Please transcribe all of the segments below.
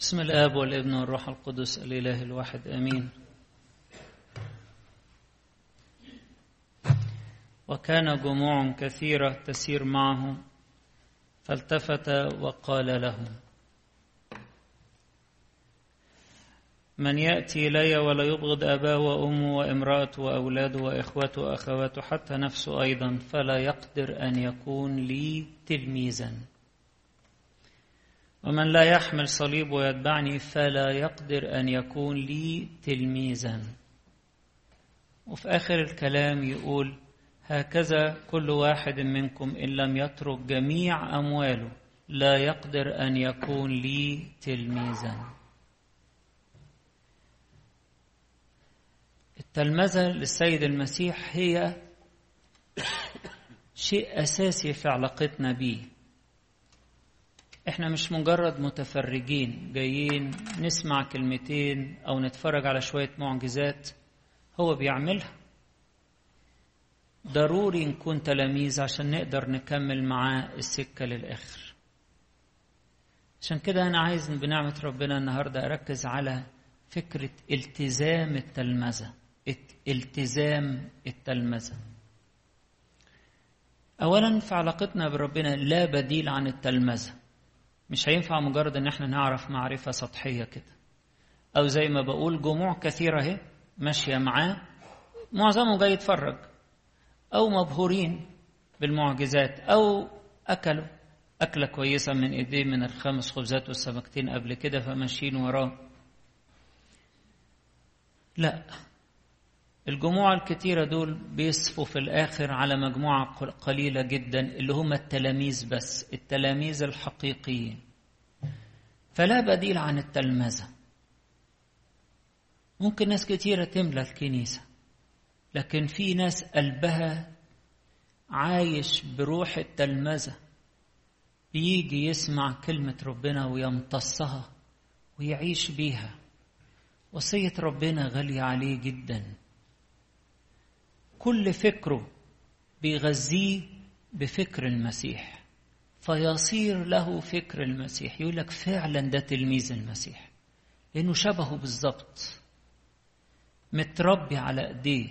بسم الآب والابن والروح القدس الإله الواحد آمين. وكان جموع كثيرة تسير معه فالتفت وقال لهم من يأتي إلي ولا يبغض أباه وأمه وامرأته وأولاده وإخوته وأخواته حتى نفسه أيضا فلا يقدر أن يكون لي تلميذا. ومن لا يحمل صليب ويتبعني فلا يقدر أن يكون لي تلميذا. وفي آخر الكلام يقول هكذا كل واحد منكم إن لم يترك جميع أمواله لا يقدر أن يكون لي تلميذا. التلمذة للسيد المسيح هي شيء أساسي في علاقتنا بيه. إحنا مش مجرد متفرجين جايين نسمع كلمتين أو نتفرج على شوية معجزات هو بيعملها. ضروري نكون تلاميذ عشان نقدر نكمل معاه السكة للآخر. عشان كده أنا عايز بنعمة ربنا النهاردة أركز على فكرة التزام التلمذة. التزام التلمذة. أولا في علاقتنا بربنا لا بديل عن التلمذة. مش هينفع مجرد إن إحنا نعرف معرفة سطحية كده. أو زي ما بقول جموع كثيرة أهي ماشية معاه معظمهم جاي يتفرج. أو مبهورين بالمعجزات أو أكلوا أكلة كويسة من إيديه من الخمس خبزات والسمكتين قبل كده فماشيين وراه. لا. الجموع الكتيرة دول بيصفوا في الآخر على مجموعة قليلة جدا اللي هم التلاميذ بس التلاميذ الحقيقيين. فلا بديل عن التلمذة. ممكن ناس كتيرة تملى الكنيسة لكن في ناس قلبها عايش بروح التلمذة. بيجي يسمع كلمة ربنا ويمتصها ويعيش بيها. وصية ربنا غالية عليه جداً. كل فكره بيغذيه بفكر المسيح. فيصير له فكر المسيح. يقول لك فعلا ده تلميذ المسيح. لأنه شبهه بالظبط متربي على إيديه.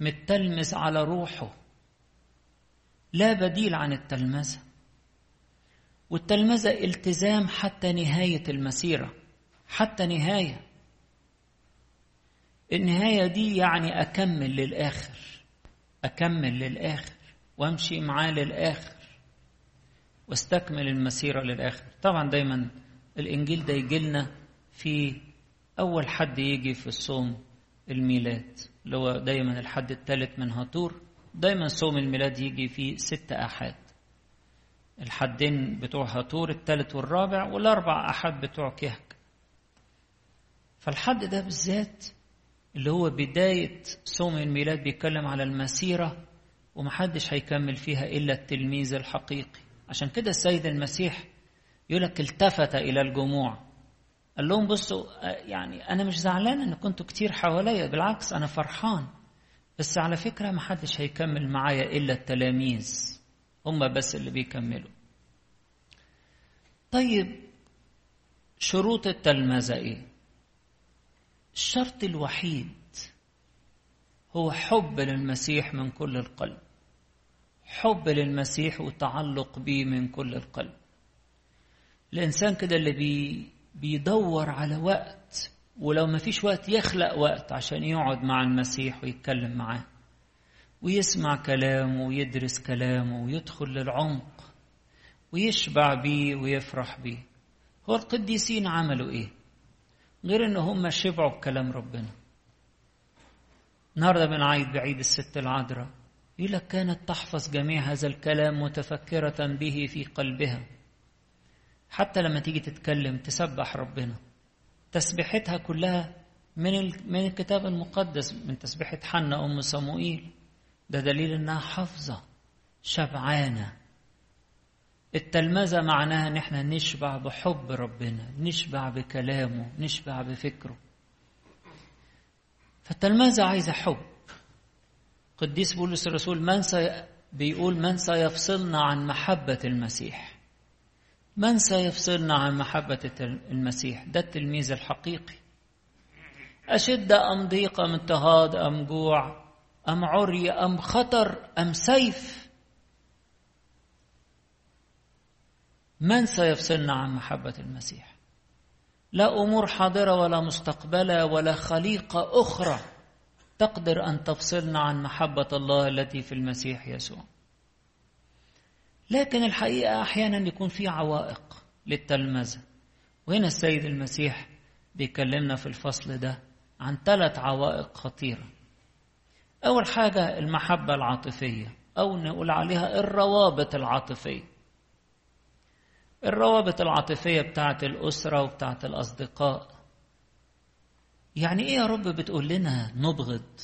متلمذ على روحه. لا بديل عن التلمذة. والتلمذة التزام حتى نهاية المسيرة. حتى نهاية. النهاية دي يعني أكمل للآخر أكمل للآخر وأمشي معاه للآخر واستكمل المسيرة للآخر. طبعا دايما الإنجيل ده يجي لنا في أول حد يجي في الصوم الميلاد اللي هو دايما الحد الثالث من هاتور. دايما صوم الميلاد يجي في ست أحد. الحدين بتوع هاتور الثالث والرابع والأربع أحد بتوع كهك. فالحد ده بالذات اللي هو بداية صوم الميلاد بيتكلم على المسيرة ومحدش هيكمل فيها إلا التلميذ الحقيقي. عشان كده السيد المسيح يقولك التفت إلى الجموع. قال لهم بصوا يعني أنا مش زعلان إن كنتوا كتير حواليا بالعكس أنا فرحان. بس على فكرة محدش هيكمل معايا إلا التلاميذ هم بس اللي بيكملوا. طيب شروط التلمذة إيه؟ الشرط الوحيد هو حب للمسيح من كل القلب. حب للمسيح وتعلق به من كل القلب. الإنسان كده اللي بي بيدور على وقت ولو ما فيش وقت يخلق وقت عشان يقعد مع المسيح ويتكلم معاه ويسمع كلامه ويدرس كلامه ويدخل للعمق ويشبع بيه ويفرح بيه. هو القديسين عملوا إيه؟ غير ان هم شبعوا بكلام ربنا. النهارده بنعيد بعيد الست العذراء. يقول لك كانت تحفظ جميع هذا الكلام متفكرة به في قلبها. حتى لما تيجي تتكلم تسبح ربنا. تسبيحتها كلها من من الكتاب المقدس من تسبيحة حنا أم صموئيل. ده دليل إنها حافظة شبعانة. التلمذة معناها إن إحنا نشبع بحب ربنا نشبع بكلامه نشبع بفكره. فالتلمذة عايزة حب. قديس بولس الرسول من سي... بيقول من سيفصلنا عن محبة المسيح. من سيفصلنا عن محبة المسيح؟ ده التلميذ الحقيقي. أشدة أم ضيق أم اضطهاد أم جوع أم عري أم خطر أم سيف؟ من سيفصلنا عن محبة المسيح؟ لا أمور حاضرة ولا مستقبلة ولا خليقة أخرى تقدر أن تفصلنا عن محبة الله التي في المسيح يسوع. لكن الحقيقة أحيانا يكون في عوائق للتلمذة. وهنا السيد المسيح بيكلمنا في الفصل ده عن ثلاث عوائق خطيرة. أول حاجة المحبة العاطفية أو نقول عليها الروابط العاطفية. الروابط العاطفية بتاعت الأسرة وبتاعت الأصدقاء. يعني إيه يا رب بتقول لنا نبغض؟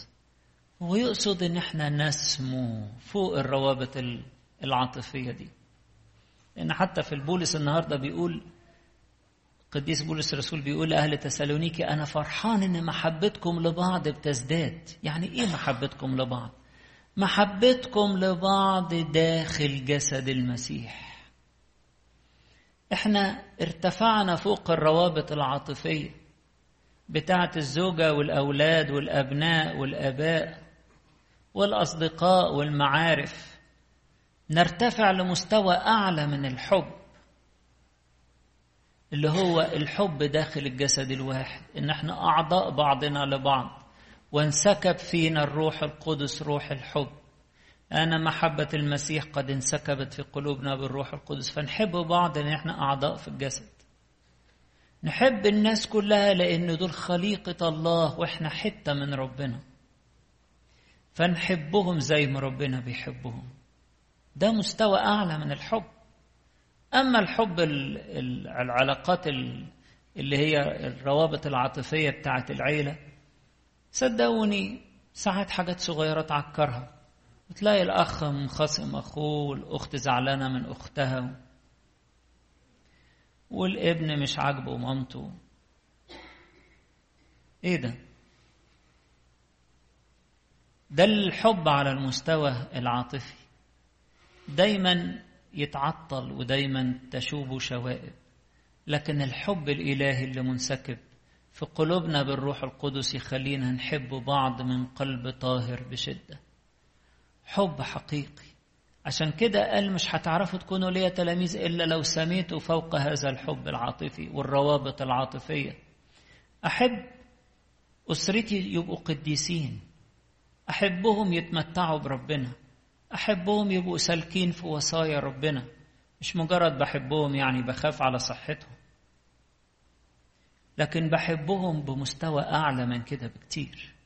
هو يقصد إن إحنا نسمو فوق الروابط العاطفية دي. لأن حتى في البولس النهاردة بيقول قديس بولس الرسول بيقول لأهل تسالونيكي أنا فرحان إن محبتكم لبعض بتزداد. يعني إيه محبتكم لبعض؟ محبتكم لبعض داخل جسد المسيح. إحنا ارتفعنا فوق الروابط العاطفية بتاعة الزوجة والأولاد والأبناء والآباء والأصدقاء والمعارف. نرتفع لمستوى أعلى من الحب اللي هو الحب داخل الجسد الواحد إن إحنا أعضاء بعضنا لبعض وانسكب فينا الروح القدس روح الحب. أنا محبة المسيح قد انسكبت في قلوبنا بالروح القدس. فنحب بعض إن إحنا أعضاء في الجسد. نحب الناس كلها لأن دول خليقة الله وإحنا حتة من ربنا. فنحبهم زي ما ربنا بيحبهم. ده مستوى أعلى من الحب. أما الحب العلاقات اللي هي الروابط العاطفية بتاعت العيلة صدقوني ساعات حاجات صغيرة تعكرها. وتلاقي الأخ منخصم أخوه والأخت زعلانة من أختها. والابن مش عاجبه مامته. إيه ده؟ ده الحب على المستوى العاطفي. دايما يتعطل ودايما تشوب شوائب. لكن الحب الإلهي اللي منسكب في قلوبنا بالروح القدس يخلينا نحب بعض من قلب طاهر بشدة. حب حقيقي. عشان كده قال مش هتعرفوا تكونوا ليا تلاميذ إلا لو سميتوا فوق هذا الحب العاطفي والروابط العاطفية. أحب أسرتي يبقوا قديسين. أحبهم يتمتعوا بربنا. أحبهم يبقوا سالكين في وصايا ربنا. مش مجرد بحبهم يعني بخاف على صحتهم. لكن بحبهم بمستوى أعلى من كده بكتير.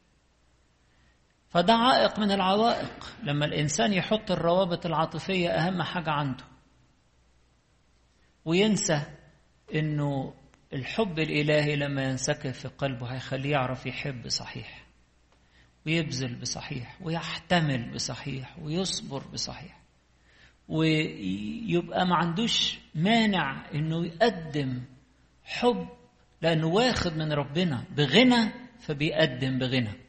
فده عائق من العوائق. لما الإنسان يحط الروابط العاطفية أهم حاجة عنده. وينسى إنه الحب الإلهي لما ينسكب في قلبه هيخليه يعرف يحب صحيح ويبذل بصحيح ويحتمل بصحيح ويصبر بصحيح ويبقى ما عندوش مانع إنه يقدم حب لأنه واخد من ربنا بغنى فبيقدم بغنى.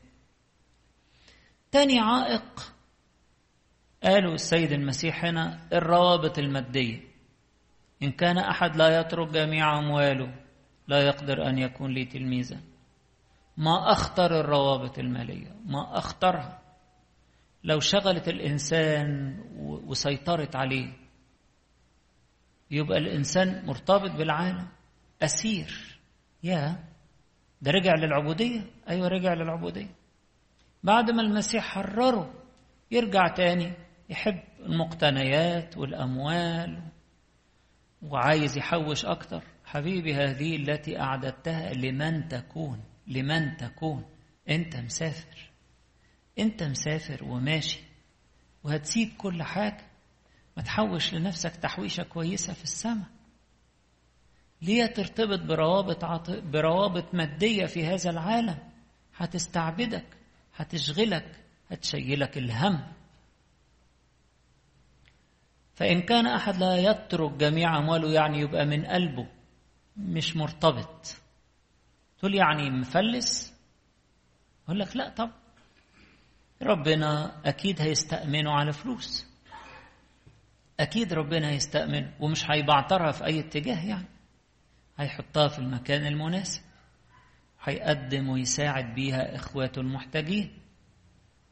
تاني عائق. قالوا السيد المسيح هنا الروابط المادية. إن كان أحد لا يترك جميع أمواله لا يقدر أن يكون لي تلميذا. ما أخطر الروابط المالية ما أخطرها. لو شغلت الإنسان وسيطرت عليه يبقى الإنسان مرتبط بالعالم. أسير. يا ده رجع للعبودية؟ أيوة رجع للعبودية. بعد ما المسيح حرره يرجع تاني يحب المقتنيات والأموال وعايز يحوش أكتر. حبيبي هذه التي أعددتها لمن تكون لمن تكون. أنت مسافر أنت مسافر وماشي وهتسيب كل حاجة. ما تحوش لنفسك تحويشة كويسة في السماء. ليه ترتبط بروابط عط... بروابط مادية في هذا العالم؟ هتستعبدك. هتشغلك هتشيلك الهم. فإن كان أحد لا يترك جميع أمواله يعني يبقى من قلبه مش مرتبط. تقول يعني مفلس؟ أقول لك لا طب ربنا أكيد هيستأمنه على فلوس. أكيد ربنا هيستأمن ومش هيبعترها في أي اتجاه يعني. هيحطها في المكان المناسب. هيقدم ويساعد بيها إخواته المحتاجين.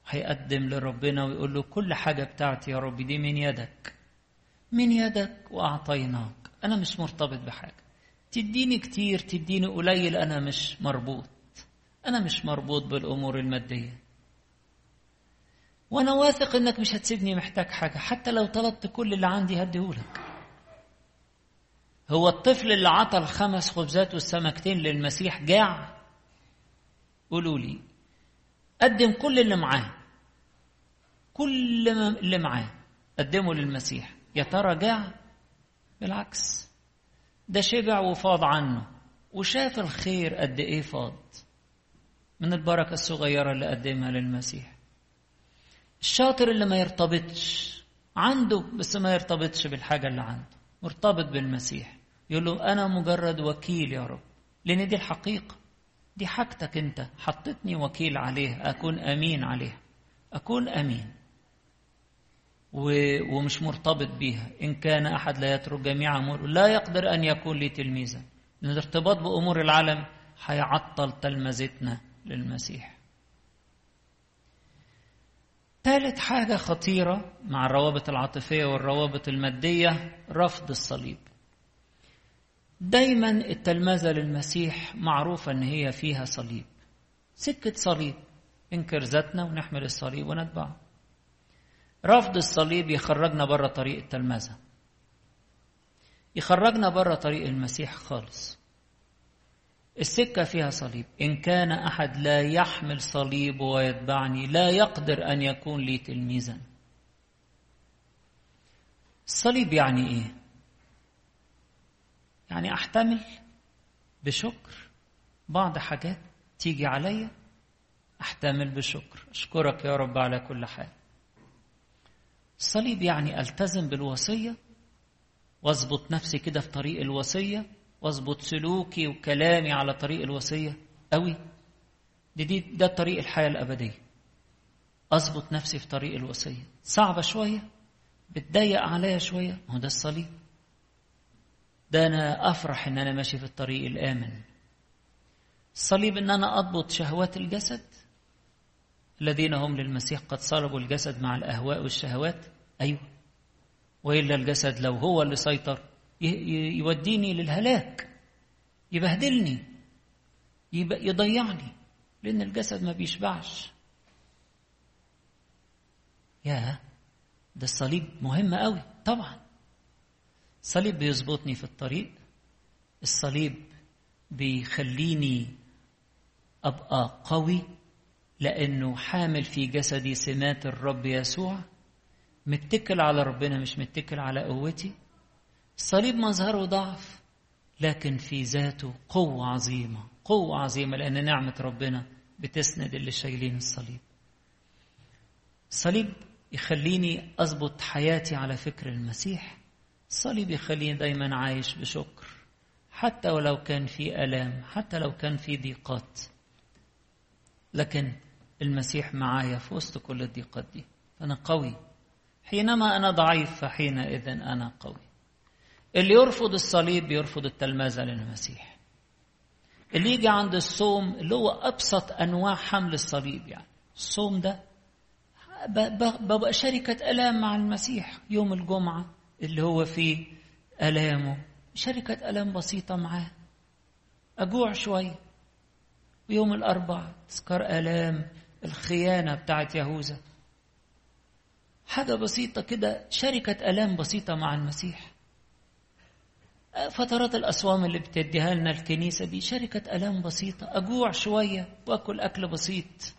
هيقدم لربنا ويقول له كل حاجة بتاعتي يا رب دي من يدك. من يدك وأعطيناك. أنا مش مرتبط بحاجة. تديني كتير تديني قليل أنا مش مربوط. أنا مش مربوط بالأمور المادية. وأنا واثق إنك مش هتسيبني محتاج حاجة. حتى لو طلبت كل اللي عندي هديهولك. هو الطفل اللي عطى الخمس خبزات والسمكتين للمسيح جاع؟ قولوا لي. قدم كل اللي معاه. كل اللي معاه. قدمه للمسيح. يا ترى جاع بالعكس. ده شبع وفاض عنه. وشاف الخير قد إيه فاض. من البركة الصغيرة اللي قدمها للمسيح. الشاطر اللي ما يرتبطش. عنده بس ما يرتبطش بالحاجة اللي عنده. مرتبط بالمسيح. يقول له أنا مجرد وكيل يا رب. لأن دي الحقيقة. دي حاجتك أنت. حطتني وكيل عليها. أكون أمين عليها. أكون أمين. ومش مرتبط بيها. إن كان أحد لا يترك جميع أمور. لا يقدر أن يكون لي تلميذا. لأن الارتباط بأمور العالم هيعطل تلمذتنا للمسيح. ثالث حاجة خطيرة مع الروابط العاطفية والروابط المادية رفض الصليب. دايما التلمذة للمسيح معروفة إن هي فيها صليب. سكة صليب. انكر ذاتنا ونحمل الصليب ونتبعه. رفض الصليب يخرجنا بره طريق التلمذة يخرجنا بره طريق المسيح خالص. السكة فيها صليب. إن كان أحد لا يحمل صليب ويتبعني لا يقدر أن يكون لي تلميذا. الصليب يعني إيه؟ يعني أحتمل بشكر بعض حاجات تيجي عليا أحتمل بشكر. أشكرك يا رب على كل حال. الصليب يعني ألتزم بالوصية واظبط نفسي كده في طريق الوصية واظبط سلوكي وكلامي على طريق الوصية قوي دي, دي ده طريق الحياة الأبدية. أظبط نفسي في طريق الوصية. صعبة شوية بتضيق عليا شوية ما هو ده الصليب. ده أنا أفرح إن أنا ماشي في الطريق الآمن. الصليب إن أنا أضبط شهوات الجسد. الذين هم للمسيح قد صلبوا الجسد مع الأهواء والشهوات. أيوة. وإلا الجسد لو هو اللي سيطر يوديني للهلاك يبهدلني يضيعني لأن الجسد ما بيشبعش. يا ده الصليب مهم قوي طبعا. الصليب بيظبطني في الطريق الصليب بيخليني أبقى قوي لأنه حامل في جسدي سمات الرب يسوع متكل على ربنا مش متكل على قوتي. الصليب مظهره ضعف لكن في ذاته قوة عظيمة قوة عظيمة لأن نعمة ربنا بتسند اللي شايلين الصليب. الصليب يخليني أضبط حياتي على فكر المسيح الصليب يخليني دايما عايش بشكر. حتى ولو كان في ألام حتى لو كان في ضيقات. لكن المسيح معايا في وسط كل الضيقات دي. فأنا قوي. حينما أنا ضعيف فحينئذ أنا قوي. اللي يرفض الصليب يرفض التلمذة للمسيح. اللي يجي عند الصوم اللي هو أبسط أنواع حمل الصليب يعني. الصوم ده ببقى شركة ألام مع المسيح يوم الجمعة. اللي هو فيه ألامه. شركة ألام بسيطة معاه. أجوع شوية ويوم الأربع تذكر ألام الخيانة بتاعت يهوذا. حاجة بسيطة كده شركة ألام بسيطة مع المسيح. فترات الأصوام اللي بتديها لنا الكنيسة دي شركة ألام بسيطة. أجوع شوية وأكل أكل بسيط.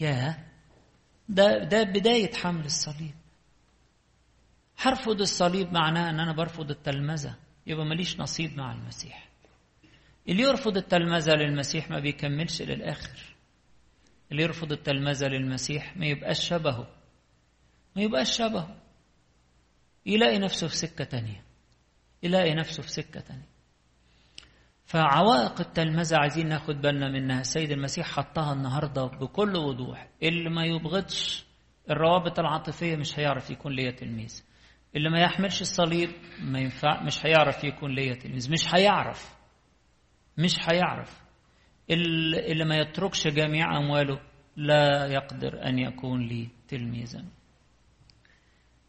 يا ده ده بداية حمل الصليب. هرفض الصليب معناه ان أنا برفض التلمذة. يبقى ماليش نصيب مع المسيح. اللي يرفض التلمذة للمسيح ما بيكملش للآخر. اللي يرفض التلمذة للمسيح ما يبقاش شبهه. ما يبقاش شبهه. يلاقي نفسه في سكة تانية. يلاقي نفسه في سكة تانية. فعوائق التلمذة عايزين ناخد بالنا منها. السيد المسيح حطها النهاردة بكل وضوح. اللي ما يبغضش الروابط العاطفية مش هيعرف يكون ليا تلميذ. اللي ما يحملش الصليب ما ينفع مش هيعرف يكون ليا تلميذ. مش هيعرف مش هيعرف. اللي ما يتركش جميع أمواله لا يقدر أن يكون لي تلميذا.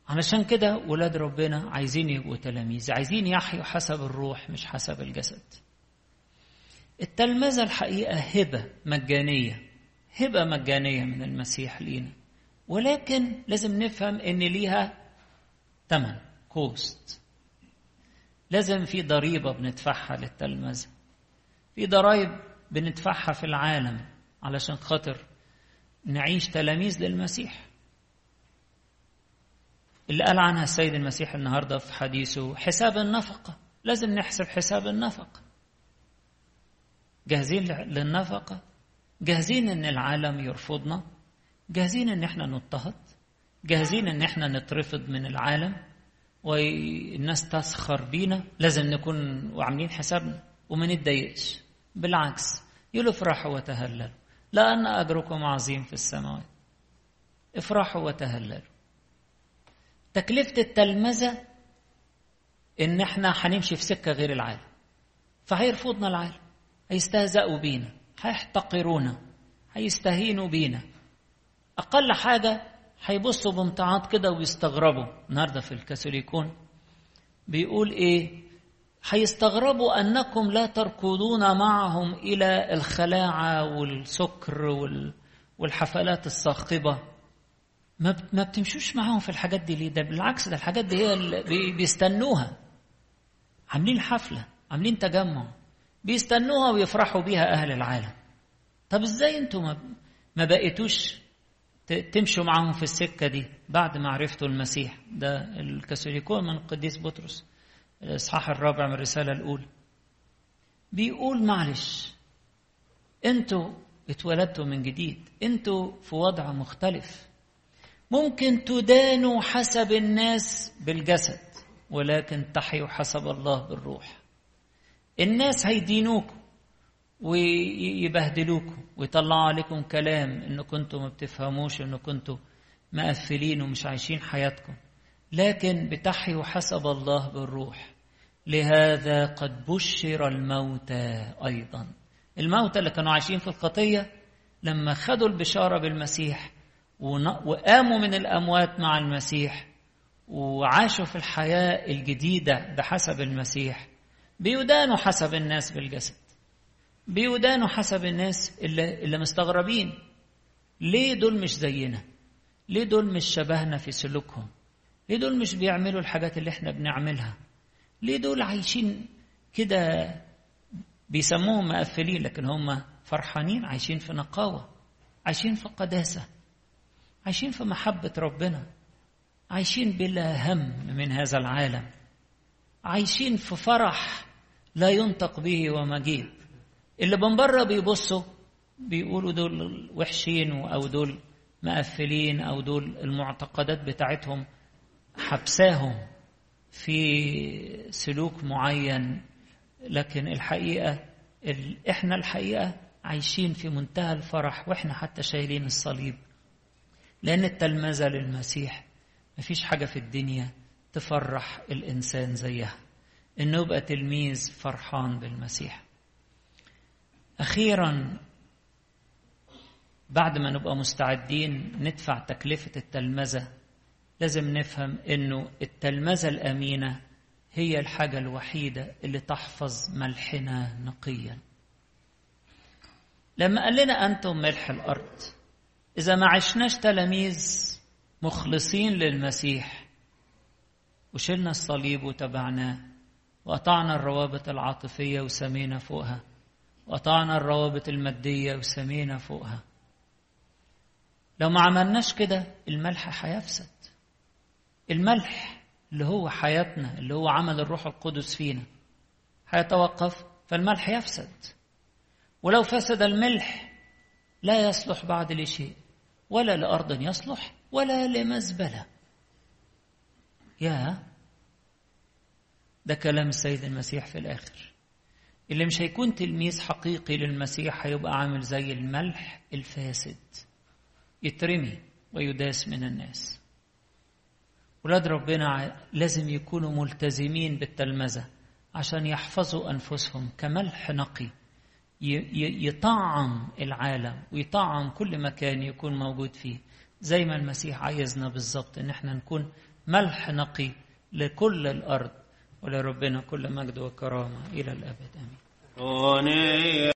علشان كده ولاد ربنا عايزين يبقوا تلاميذ. عايزين يحيوا حسب الروح مش حسب الجسد. التلمذة الحقيقة هبة مجانية هبة مجانية من المسيح لينا. ولكن لازم نفهم إن ليها ثمن كوست. لازم في ضريبة بندفعها للتلمذة في ضرائب بندفعها في العالم علشان خاطر نعيش تلاميذ للمسيح. اللي قال عنها السيد المسيح النهارده في حديثه حساب النفقة. لازم نحسب حساب النفقة. جاهزين للنفقة؟ جاهزين إن العالم يرفضنا؟ جاهزين إن إحنا نضطهد؟ جاهزين إن إحنا نترفض من العالم والناس تسخر بينا. لازم نكون وعاملين حسابنا وما نتضايقش. بالعكس يقولوا افرحوا وتهللوا لأن أجركم عظيم في السماوات. افرحوا وتهللوا. تكلفة التلمذة إن إحنا هنمشي في سكة غير العالم. فهيرفضنا العالم. هيستهزئوا بينا. هيحتقرونا. هيستهينوا بينا. أقل حاجة هيبصوا بامتعاض كده ويستغربوا. النهارده في الكاثوليكون بيقول إيه؟ هيستغربوا أنكم لا تركضون معهم إلى الخلاعة والسكر والحفلات الصاخبة ما بتمشوش معاهم في الحاجات دي ليه؟ ده بالعكس ده الحاجات دي هي اللي بيستنوها. عاملين حفلة عاملين تجمع بيستنوها ويفرحوا بيها أهل العالم. طب إزاي أنتوا ما بقيتوش تمشوا معاهم في السكة دي بعد ما عرفتوا المسيح. ده الكاثوليكون من القديس بطرس الإصحاح الرابع من الرسالة الأولى. بيقول معلش أنتوا اتولدتوا من جديد أنتوا في وضع مختلف. ممكن تدانوا حسب الناس بالجسد ولكن تحيوا حسب الله بالروح. الناس هيدينوكم. ويبهدلوكم ويطلعوا عليكم كلام ان كنتوا ما بتفهموش ان كنتوا مقفلين ومش عايشين حياتكم. لكن بتحيوا حسب الله بالروح. لهذا قد بشر الموتى أيضا. الموتى اللي كانوا عايشين في الخطيه لما خدوا البشارة بالمسيح وقاموا من الأموات مع المسيح وعاشوا في الحياة الجديدة بحسب المسيح بيدانوا حسب الناس بالجسد. بيدانوا حسب الناس اللي, اللي مستغربين. ليه دول مش زينا؟ ليه دول مش شبهنا في سلوكهم؟ ليه دول مش بيعملوا الحاجات اللي إحنا بنعملها؟ ليه دول عايشين كده؟ بيسموهم مقفلين لكن هم فرحانين عايشين في نقاوة عايشين في قداسة عايشين في محبة ربنا عايشين بلا هم من هذا العالم عايشين في فرح لا ينطق به ومجيد اللي من بره بيبصوا بيقولوا دول وحشين أو دول مقفلين أو دول المعتقدات بتاعتهم حبساهم في سلوك معين. لكن الحقيقة إحنا الحقيقة عايشين في منتهى الفرح وإحنا حتى شايلين الصليب. لأن التلمذة للمسيح مفيش حاجة في الدنيا تفرح الإنسان زيها. إنه يبقى تلميذ فرحان بالمسيح. أخيرا بعد ما نبقى مستعدين ندفع تكلفة التلمذة لازم نفهم إنه التلمذة الأمينة هي الحاجة الوحيدة اللي تحفظ ملحنا نقيا. لما قال لنا أنتم ملح الأرض إذا ما عشناش تلاميذ مخلصين للمسيح وشلنا الصليب وتبعناه وقطعنا الروابط العاطفية وسمينا فوقها. وقطعنا الروابط المادية وسمينا فوقها. لو ما عملناش كده الملح هيفسد. الملح اللي هو حياتنا اللي هو عمل الروح القدس فينا هيتوقف فالملح يفسد. ولو فسد الملح لا يصلح بعد لشيء ولا لأرض يصلح ولا لمزبلة. يا ده كلام السيد المسيح في الآخر. اللي مش هيكون تلميذ حقيقي للمسيح هيبقى عامل زي الملح الفاسد يترمي ويداس من الناس. ولاد ربنا لازم يكونوا ملتزمين بالتلمذة عشان يحفظوا أنفسهم كملح نقي يطعم العالم ويطعم كل مكان يكون موجود فيه. زي ما المسيح عايزنا بالظبط إن إحنا نكون ملح نقي لكل الأرض. ولربنا كل مجد وكرامة إلى الأبد. آمين.